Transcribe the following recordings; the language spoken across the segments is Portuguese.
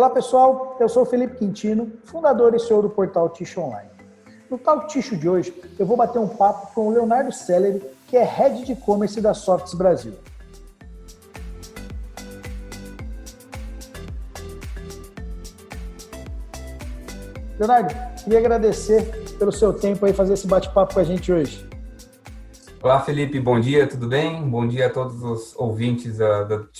Olá pessoal, eu sou Felipe Quintino, fundador e CEO do portal Ticho Online. No Talk Ticho de hoje, eu vou bater um papo com o Leonardo Selleri, que é Head de E-Commerce da Softs Brasil. Leonardo, queria agradecer pelo seu tempo aí fazer esse bate-papo com a gente hoje. Olá, Felipe, bom dia, tudo bem? Bom dia a todos os ouvintes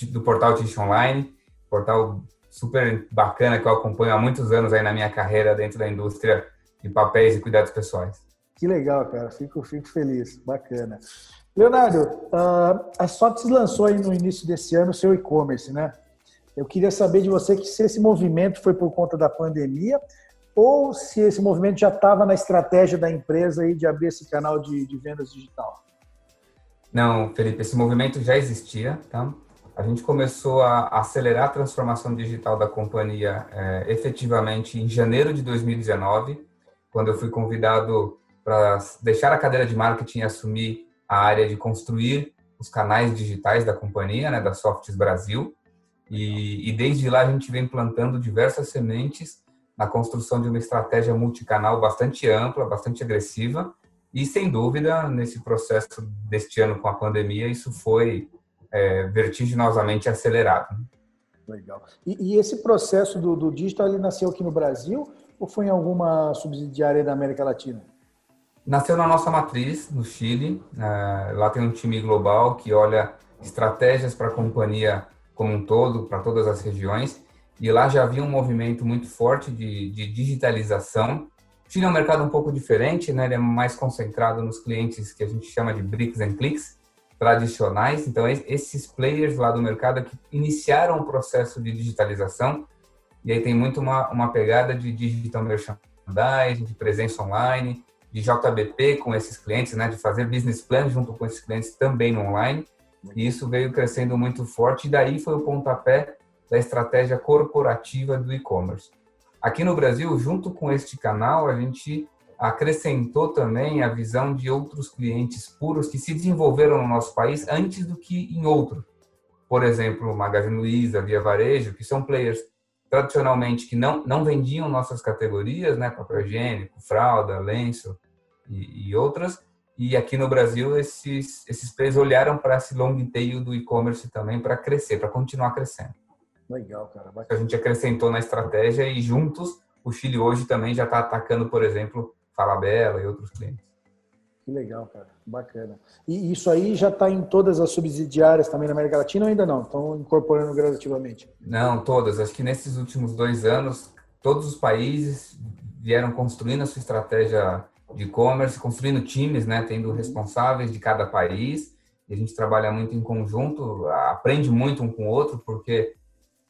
do, portal Tish Online, portal super bacana que eu acompanho há muitos anos aí na minha carreira dentro da indústria de papéis e cuidados pessoais. Que legal, cara, fico, fico feliz, bacana. Leonardo, uh, a Sotis lançou aí no início desse ano o seu e-commerce, né? Eu queria saber de você que se esse movimento foi por conta da pandemia ou se esse movimento já estava na estratégia da empresa aí de abrir esse canal de, de vendas digital. Não, Felipe, esse movimento já existia, tá? A gente começou a acelerar a transformação digital da companhia é, efetivamente em janeiro de 2019, quando eu fui convidado para deixar a cadeira de marketing e assumir a área de construir os canais digitais da companhia, né, da Softs Brasil. E, e desde lá a gente vem plantando diversas sementes na construção de uma estratégia multicanal bastante ampla, bastante agressiva, e, sem dúvida, nesse processo deste ano com a pandemia, isso foi é, vertiginosamente acelerado. Legal. E, e esse processo do, do, digital, ele nasceu aqui no Brasil ou foi em alguma subsidiária da América Latina? Nasceu na nossa matriz, no Chile. É, lá tem um time global que olha estratégias para a companhia como um todo, para todas as regiões. E lá já havia um movimento muito forte de, de digitalização Chile é um mercado um pouco diferente, né? Ele é mais concentrado nos clientes que a gente chama de bricks and clicks tradicionais. Então, esses players lá do mercado é que iniciaram o processo de digitalização. E aí tem muito uma, uma pegada de digital merchandising, de presença online, de JBP com esses clientes, né? De fazer business plan junto com esses clientes também online. E isso veio crescendo muito forte. E daí foi o pontapé da estratégia corporativa do e-commerce. Aqui no Brasil, junto com este canal, a gente acrescentou também a visão de outros clientes puros que se desenvolveram no nosso país antes do que em outro. Por exemplo, Magazine Luiza, Via Varejo, que são players tradicionalmente que não, não vendiam nossas categorias, né, papel higiênico, fralda, lenço e, e outras. E aqui no Brasil, esses, esses players olharam para esse long tail do e-commerce também para crescer, para continuar crescendo. Legal, cara. Bacana. A gente acrescentou na estratégia e juntos o Chile hoje também já está atacando, por exemplo, Falabella e outros clientes. Que legal, cara. Bacana. E isso aí já está em todas as subsidiárias também na América Latina ou ainda não? Estão incorporando gradativamente? Não, todas. Acho que nesses últimos dois anos, todos os países vieram construindo a sua estratégia de e-commerce, construindo times, né, tendo responsáveis de cada país. E a gente trabalha muito em conjunto, aprende muito um com o outro, porque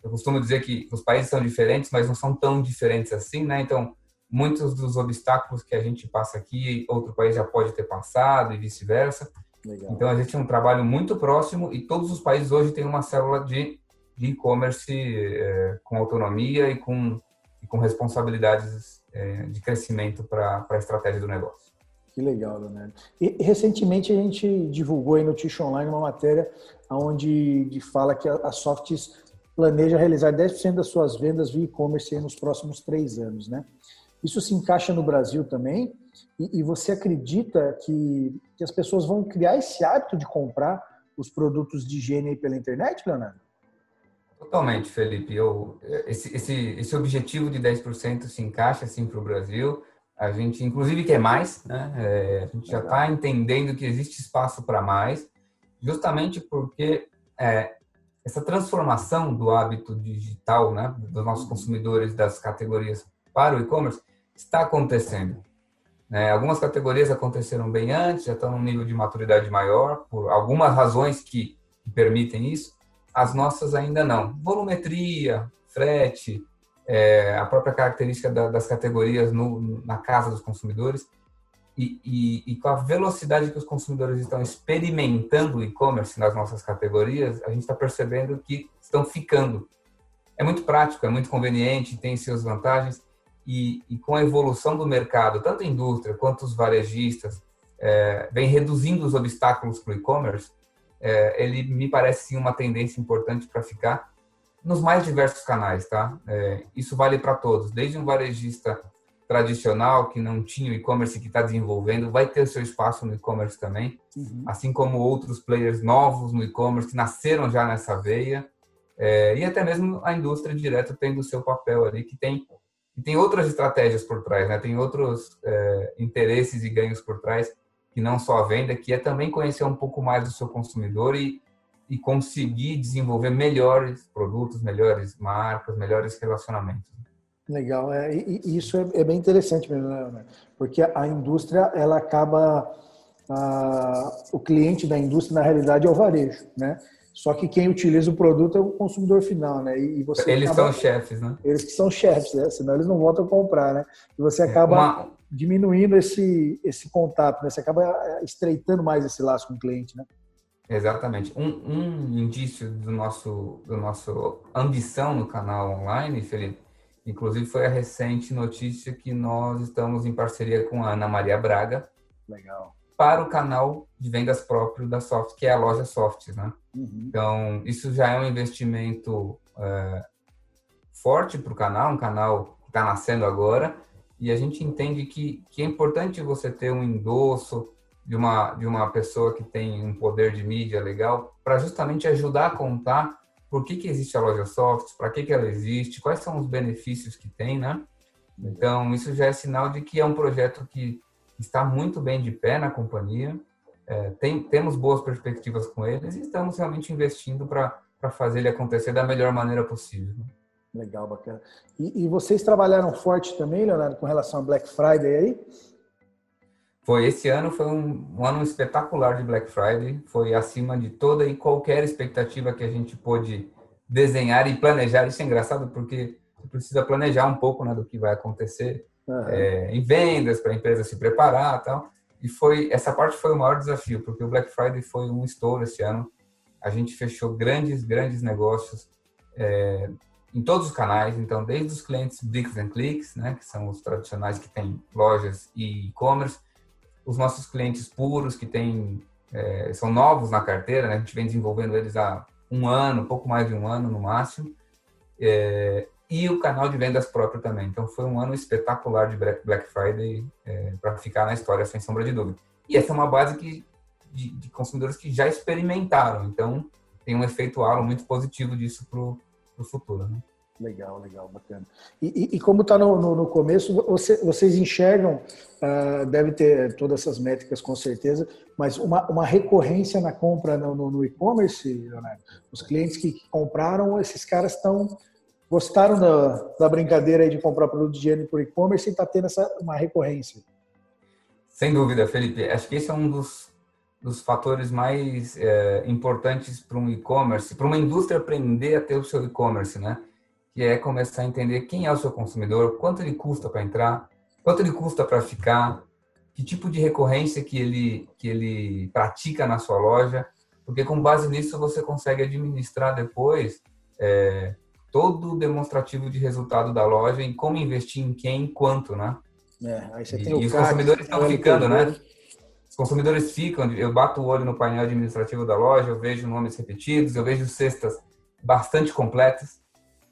eu costumo dizer que os países são diferentes, mas não são tão diferentes assim, né? Então, muitos dos obstáculos que a gente passa aqui, outro país já pode ter passado e vice-versa. Então, a gente tem um trabalho muito próximo e todos os países hoje têm uma célula de e-commerce é, com autonomia e com, e com responsabilidades é, de crescimento para a estratégia do negócio. Que legal, Leonardo. E recentemente a gente divulgou aí no Tish Online uma matéria onde fala que a Softs planeja realizar 10% das suas vendas via e-commerce nos próximos três anos, né? Isso se encaixa no Brasil também? E, e você acredita que, que, as pessoas vão criar esse hábito de comprar os produtos de higiene pela internet, Leonardo? Totalmente, Felipe. Eu, esse, esse, esse objetivo de 10% se encaixa assim para o Brasil. A gente, inclusive, quer mais, né? É, a gente já está entendendo que existe espaço para mais, justamente porque é, essa transformação do hábito digital, né, dos nossos consumidores das categorias para o e-commerce está acontecendo. Né? Algumas categorias aconteceram bem antes, já estão num nível de maturidade maior, por algumas razões que permitem isso. As nossas ainda não. Volumetria, frete, é, a própria característica da, das categorias no, na casa dos consumidores e, e, e, com a velocidade que os consumidores estão experimentando o e-commerce nas nossas categorias, a gente está percebendo que estão ficando. É muito prático, é muito conveniente, tem suas vantagens, e, e com a evolução do mercado, tanto a indústria quanto os varejistas, é, vem reduzindo os obstáculos para o e-commerce, é, ele me parece sim uma tendência importante para ficar. nos mais diversos canais, tá? É, isso vale para todos, desde um varejista tradicional que não tinha o e-commerce que está desenvolvendo, vai ter o seu espaço no e-commerce também, uhum. assim como outros players novos no e-commerce que nasceram já nessa veia, é, e até mesmo a indústria direto tem o seu papel ali, que tem, que tem outras estratégias por trás, né? tem outros é, interesses e ganhos por trás, que não só a venda, que é também conhecer um pouco mais do seu consumidor e, e conseguir desenvolver melhores produtos, melhores marcas, melhores relacionamentos. Legal, é, e, isso é, é, bem interessante mesmo, né? porque a indústria ela acaba a, o cliente da indústria na realidade é o varejo, né? Só que quem utiliza o produto é o consumidor final, né? E, você eles acaba, são chefes, né? Eles que são chefes, né? Senão eles não voltam a comprar, né? E você acaba Uma... diminuindo esse esse contato, né? Você acaba é, estreitando mais esse laço com o cliente, né? Exatamente. Um, um indício do nosso do nosso ambição no canal online, Felipe, Inclusive, foi a recente notícia que nós estamos em parceria com a Ana Maria Braga. Legal. Para o canal de vendas próprio da Soft, que é a loja Soft, né? Uhum. Então, isso já é um investimento é, forte para o canal, um canal que está nascendo agora, e a gente entende que, que é importante você ter um endosso de uma, de uma pessoa que tem um poder de mídia legal para justamente ajudar a contar por que, que existe a loja soft, para que, que ela existe, quais são os benefícios que tem, né? Então, isso já é sinal de que é um projeto que está muito bem de pé na companhia, é, tem, temos boas perspectivas com eles e estamos realmente investindo para fazer ele acontecer da melhor maneira possível. Legal, bacana. E, e, vocês trabalharam forte também, Leonardo, com relação a Black Friday aí? Foi esse ano foi um, um, ano espetacular de Black Friday, foi acima de toda e qualquer expectativa que a gente pôde desenhar e planejar. Isso é engraçado porque precisa planejar um pouco né, do que vai acontecer uhum. é, em vendas para a empresa se preparar, tal. E foi essa parte foi o maior desafio porque o Black Friday foi um estouro esse ano. A gente fechou grandes grandes negócios é, em todos os canais, então desde os clientes Bricks and Clicks, né, que são os tradicionais que têm lojas e e-commerce os nossos clientes puros, que tem, é, são novos na carteira, né? a gente vem desenvolvendo eles há um ano, pouco mais de um ano no máximo, é, e o canal de vendas próprio também. Então foi um ano espetacular de Black Friday é, para ficar na história, sem sombra de dúvida. E essa é uma base que, de, de consumidores que já experimentaram, então tem um efeito halo muito positivo disso para o futuro. Né? Legal, legal, bacana. E, e, e como está no, no, no, começo, você, vocês enxergam, uh, deve ter todas essas métricas com certeza, mas uma, uma recorrência na compra no, no e-commerce, Leonardo? Os clientes que compraram, esses caras estão gostaram da, da brincadeira de comprar produto de higiene por e-commerce e está tendo essa, uma recorrência. Sem dúvida, Felipe. Acho que esse é um dos, dos fatores mais é, importantes para um e-commerce, para uma indústria aprender a ter o seu e-commerce, né? que é começar a entender quem é o seu consumidor, quanto ele custa para entrar, quanto ele custa para ficar, que tipo de recorrência que ele, que ele pratica na sua loja, porque com base nisso você consegue administrar depois é, todo o demonstrativo de resultado da loja em como investir em quem, quanto, né? É, aí você e, tem e os consumidores estão ficando, né? Os consumidores ficam, eu bato o olho no painel administrativo da loja, eu vejo nomes repetidos, eu vejo cestas bastante completas,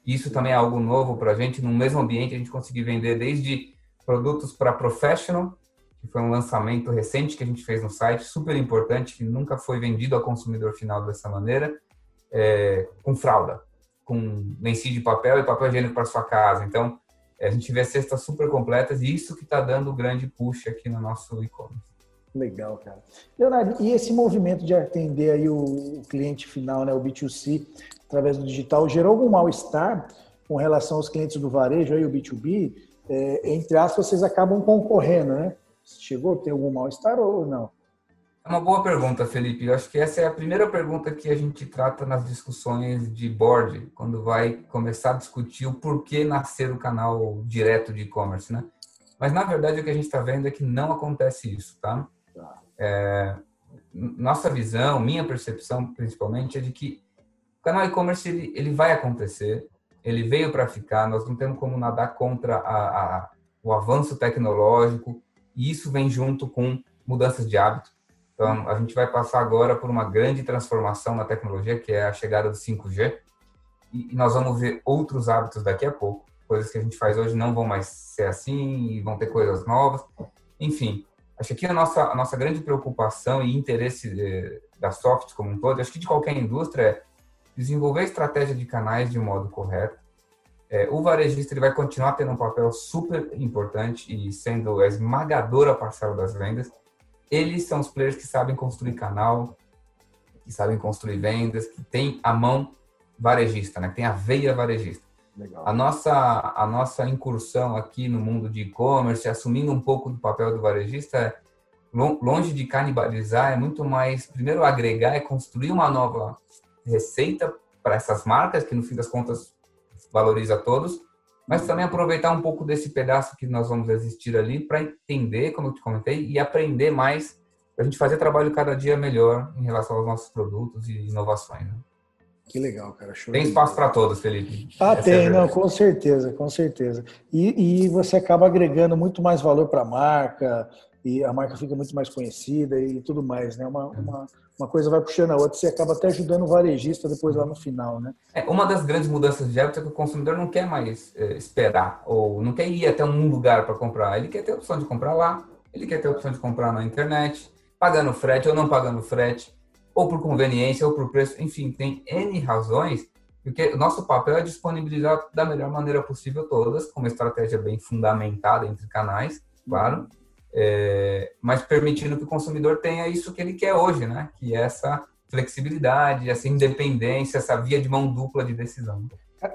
isso também é algo novo para a gente. No mesmo ambiente, a gente conseguir vender desde produtos para professional, que foi um lançamento recente que a gente fez no site, super importante, que nunca foi vendido ao consumidor final dessa maneira, é, com fralda, com lencinho de papel e papel higiênico para sua casa. Então, é, a gente vê cestas super completas e isso que está dando o grande push aqui no nosso e-commerce. Legal, cara. Leonardo, e esse movimento de atender aí o cliente final, né, o B2C, através do digital, gerou algum mal-estar com relação aos clientes do varejo, aí o B2B? É, entre aspas, vocês acabam concorrendo, né? Chegou a ter algum mal-estar ou não? É uma boa pergunta, Felipe. Eu acho que essa é a primeira pergunta que a gente trata nas discussões de board, quando vai começar a discutir o porquê nascer o canal direto de e-commerce, né? Mas, na verdade, o que a gente está vendo é que não acontece isso, tá? É, nossa visão, minha percepção, principalmente, é de que o canal e-commerce ele, ele vai acontecer, ele veio para ficar, nós não temos como nadar contra a, a, o avanço tecnológico, e isso vem junto com mudanças de hábito. Então, a gente vai passar agora por uma grande transformação na tecnologia, que é a chegada do 5G. e, nós vamos ver outros hábitos daqui a pouco. Coisas que a gente faz hoje não vão mais ser assim e vão ter coisas novas. Enfim, acho que a nossa, a nossa grande preocupação e interesse de, da soft como um todo, acho que de qualquer indústria, é desenvolver a estratégia de canais de um modo correto. É, o varejista ele vai continuar tendo um papel super importante e sendo a esmagadora parcela das vendas. Eles são os players que sabem construir canal, que sabem construir vendas, que tem a mão varejista, né? Que tem a veia varejista. Legal. A nossa a nossa incursão aqui no mundo de e-commerce, assumindo um pouco do papel do varejista, é longe de canibalizar, é muito mais primeiro agregar e construir uma nova receita para essas marcas que no fim das contas valoriza todos, mas também aproveitar um pouco desse pedaço que nós vamos existir ali para entender, como eu te comentei, e aprender mais para a gente fazer trabalho cada dia melhor em relação aos nossos produtos e inovações. Né? Que legal, cara. Show tem espaço para todos, Felipe. Ah, Essa tem, é não, com certeza, com certeza. E, e você acaba agregando muito mais valor para a marca, e a marca fica muito mais conhecida e tudo mais, né? Uma, uma, uma coisa vai puxando a outra, você acaba até ajudando o varejista depois lá no final, né? É, uma das grandes mudanças de hábito é que o consumidor não quer mais é, esperar ou não quer ir até um lugar para comprar, ele quer ter a opção de comprar lá, ele quer ter a opção de comprar na internet, pagando frete ou não pagando frete, ou por conveniência ou por preço, enfim, tem N razões porque o nosso papel é disponibilizar da melhor maneira possível todas, com uma estratégia bem fundamentada entre canais, claro, é, mas permitindo que o consumidor tenha isso que ele quer hoje, né? Que é essa flexibilidade, essa independência, essa via de mão dupla de decisão.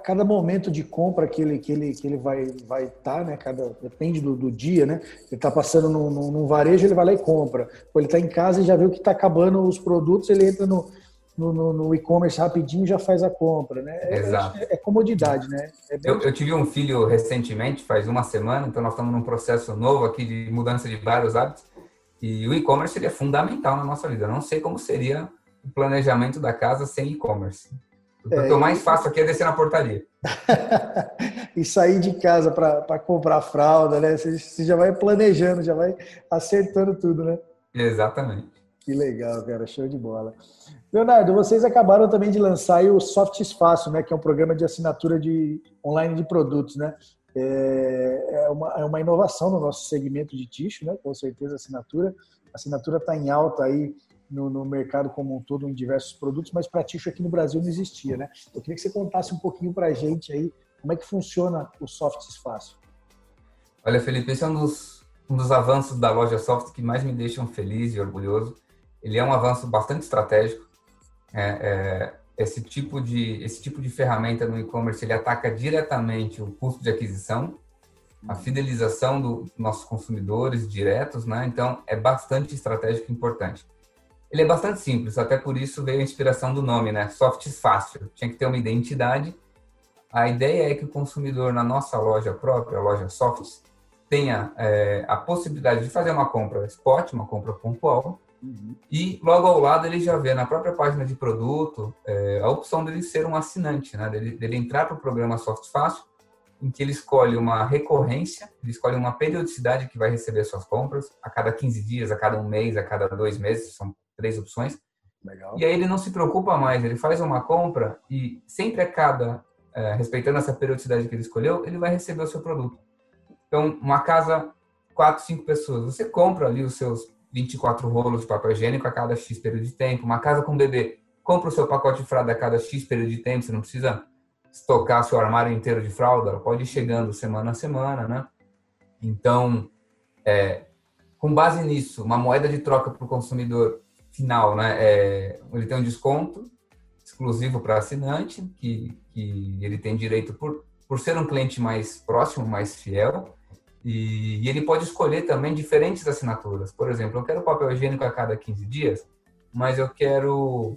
Cada momento de compra que ele, que ele, que ele vai estar, vai tá, né? Cada, depende do, do dia, né? Ele está passando num, num, varejo, ele vai lá e compra. Ou ele está em casa e já viu que está acabando os produtos, ele entra no, no, no, no e-commerce rapidinho já faz a compra, né? É, Exato. É, é comodidade, né? É eu, eu, tive um filho recentemente, faz uma semana, então nós estamos num processo novo aqui de mudança de vários hábitos e o e-commerce é fundamental na nossa vida. Eu não sei como seria o planejamento da casa sem e-commerce. O que eu mais faço aqui é descer na portaria. e sair de casa para comprar fralda, né? Você, você já vai planejando, já vai acertando tudo, né? Exatamente. Que legal, cara, show de bola. Leonardo, vocês acabaram também de lançar o Softs Fácil, né, que é um programa de assinatura de online de produtos, né? É, é uma, é uma inovação no nosso segmento de ticho, né? Com certeza, assinatura. Assinatura está em alta aí no, no, mercado como um todo em diversos produtos, mas para ticho aqui no Brasil não existia, né? Eu queria que você contasse um pouquinho para a gente aí como é que funciona o Softs Fácil. Olha, Felipe, esse é um dos, um dos avanços da loja Soft que mais me deixam feliz e orgulhoso ele é um avanço bastante estratégico. É, é, esse tipo de esse tipo de ferramenta no e-commerce ele ataca diretamente o custo de aquisição, a fidelização dos nossos consumidores diretos, né? Então é bastante estratégico e importante. Ele é bastante simples, até por isso veio a inspiração do nome, né? Softs fácil. Tinha que ter uma identidade. A ideia é que o consumidor na nossa loja própria, a loja Softs, tenha é, a possibilidade de fazer uma compra spot, uma compra pontual, Uhum. E logo ao lado ele já vê na própria página de produto é, a opção dele ser um assinante, né? dele, dele entrar para o programa Soft Fácil, em que ele escolhe uma recorrência, ele escolhe uma periodicidade que vai receber suas compras, a cada 15 dias, a cada um mês, a cada dois meses, são três opções. Legal. E aí ele não se preocupa mais, ele faz uma compra e sempre a cada, é, respeitando essa periodicidade que ele escolheu, ele vai receber o seu produto. Então, uma casa, quatro, cinco pessoas, você compra ali os seus 24 rolos de papel higiênico a cada X período de tempo. Uma casa com bebê, compra o seu pacote de fralda a cada X período de tempo, você não precisa estocar seu armário inteiro de fralda, ela pode ir chegando semana a semana, né? Então, é, com base nisso, uma moeda de troca para o consumidor final, né? É, ele tem um desconto exclusivo para assinante, que, que ele tem direito por, por ser um cliente mais próximo, mais fiel, e, e, ele pode escolher também diferentes assinaturas. Por exemplo, eu quero papel higiênico a cada 15 dias, mas eu quero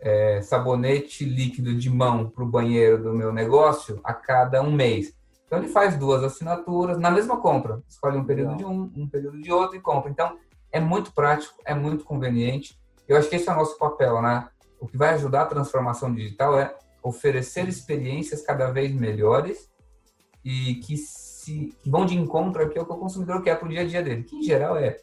é, sabonete líquido de mão para o banheiro do meu negócio a cada um mês. Então ele faz duas assinaturas na mesma compra. Escolhe um período de um, um período de outro e compra. Então é muito prático, é muito conveniente. Eu acho que esse é o nosso papel, né? O que vai ajudar a transformação digital é oferecer experiências cada vez melhores e que se, que vão de encontro aqui ao que o consumidor quer para o dia a dia dele, que em geral é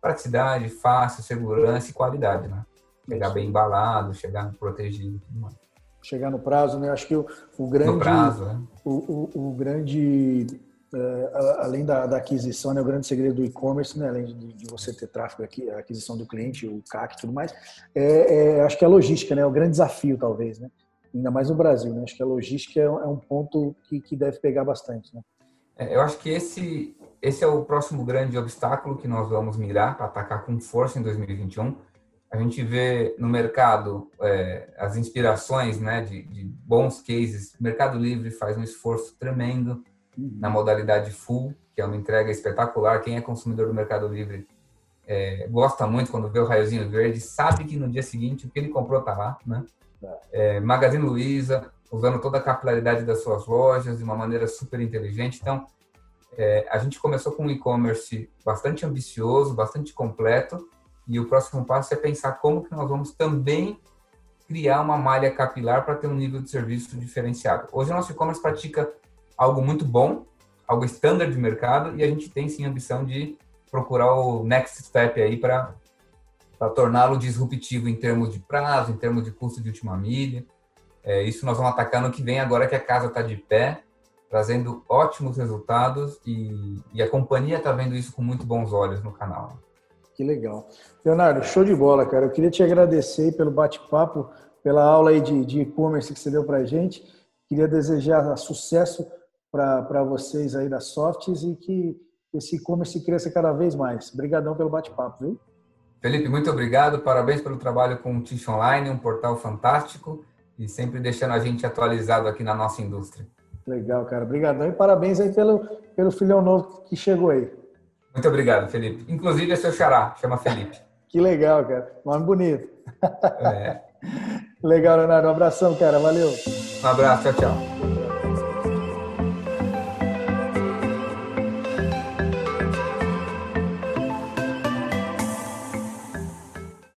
praticidade, fácil, segurança e qualidade, né? Chegar bem embalado, chegar protegido e tudo mais. chegar no prazo, né? Acho que o, o grande, no prazo, né? o, o, o grande é, além da, da, aquisição, né, o grande segredo do e-commerce, né, além de, de, você ter tráfego aqui, a aquisição do cliente, o CAC e tudo mais, é, é, acho que é a logística, né, é o grande desafio, talvez, né, ainda mais no Brasil, né, acho que a logística é, é um ponto que, que, deve pegar bastante, né. É, eu acho que esse, esse é o próximo grande obstáculo que nós vamos mirar para atacar com força em 2021. A gente vê no mercado é, as inspirações né, de, de bons cases. Mercado Livre faz um esforço tremendo na modalidade full, que é uma entrega espetacular. Quem é consumidor do Mercado Livre é, gosta muito quando vê o raiozinho verde, sabe que no dia seguinte o que ele comprou está lá, né? É, Magazine Luiza, usando toda a capilaridade das suas lojas de uma maneira super inteligente. Então, é, a gente começou com um e-commerce bastante ambicioso, bastante completo, e o próximo passo é pensar como que nós vamos também criar uma malha capilar para ter um nível de serviço diferenciado. Hoje, o nosso e-commerce pratica algo muito bom, algo standard de mercado, e a gente tem sim a ambição de procurar o next step aí para torná-lo disruptivo em termos de prazo, em termos de custo de última milha. É, isso nós vamos atacar no que vem agora que a casa está de pé, trazendo ótimos resultados e, e a companhia está vendo isso com muito bons olhos no canal. Que legal. Leonardo, show de bola, cara. Eu queria te agradecer pelo bate-papo, pela aula aí de e-commerce que você deu para a gente. Queria desejar sucesso para vocês aí da Softs e que esse e-commerce cresça cada vez mais. Obrigadão pelo bate-papo, viu? Felipe, muito obrigado. Parabéns pelo trabalho com o Tish Online, um portal fantástico e sempre deixando a gente atualizado aqui na nossa indústria. Legal, cara. Obrigadão e parabéns aí pelo, pelo filhão novo que chegou aí. Muito obrigado, Felipe. Inclusive é seu xará, chama Felipe. que legal, cara. Nome bonito. É. legal, Leonardo. Um abração, cara. Valeu. Um abraço. Tchau, tchau.